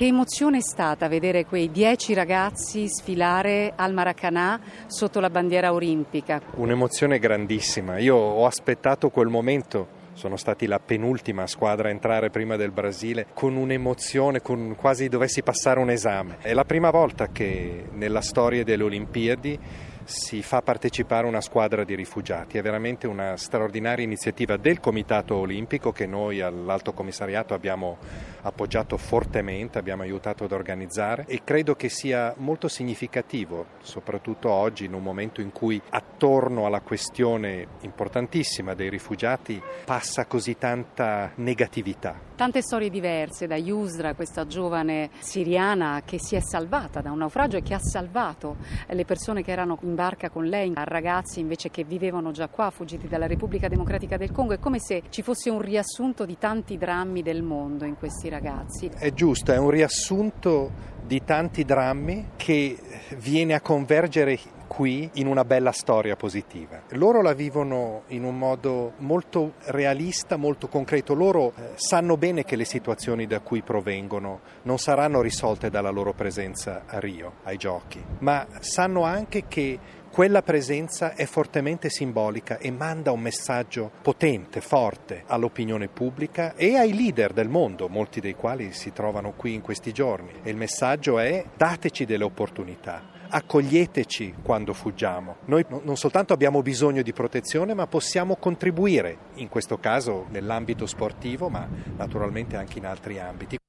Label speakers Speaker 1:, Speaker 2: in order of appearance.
Speaker 1: Che emozione è stata vedere quei dieci ragazzi sfilare al Maracanã sotto la bandiera olimpica?
Speaker 2: Un'emozione grandissima. Io ho aspettato quel momento sono stati la penultima squadra a entrare prima del Brasile con un'emozione, con quasi dovessi passare un esame. È la prima volta che nella storia delle Olimpiadi si fa partecipare una squadra di rifugiati. È veramente una straordinaria iniziativa del Comitato Olimpico che noi all'Alto Commissariato abbiamo appoggiato fortemente, abbiamo aiutato ad organizzare e credo che sia molto significativo, soprattutto oggi in un momento in cui attorno alla questione importantissima dei rifugiati passa così tanta negatività.
Speaker 1: Tante storie diverse, da Yusra, questa giovane siriana che si è salvata da un naufragio e che ha salvato le persone che erano in barca con lei, a ragazzi invece che vivevano già qua, fuggiti dalla Repubblica Democratica del Congo. È come se ci fosse un riassunto di tanti drammi del mondo in questi ragazzi.
Speaker 2: È giusto, è un riassunto di tanti drammi che viene a convergere qui in una bella storia positiva. Loro la vivono in un modo molto realista, molto concreto. Loro eh, sanno bene che le situazioni da cui provengono non saranno risolte dalla loro presenza a Rio, ai giochi, ma sanno anche che quella presenza è fortemente simbolica e manda un messaggio potente, forte all'opinione pubblica e ai leader del mondo, molti dei quali si trovano qui in questi giorni. E il messaggio è dateci delle opportunità accoglieteci quando fuggiamo. Noi non soltanto abbiamo bisogno di protezione, ma possiamo contribuire, in questo caso nell'ambito sportivo, ma naturalmente anche in altri ambiti.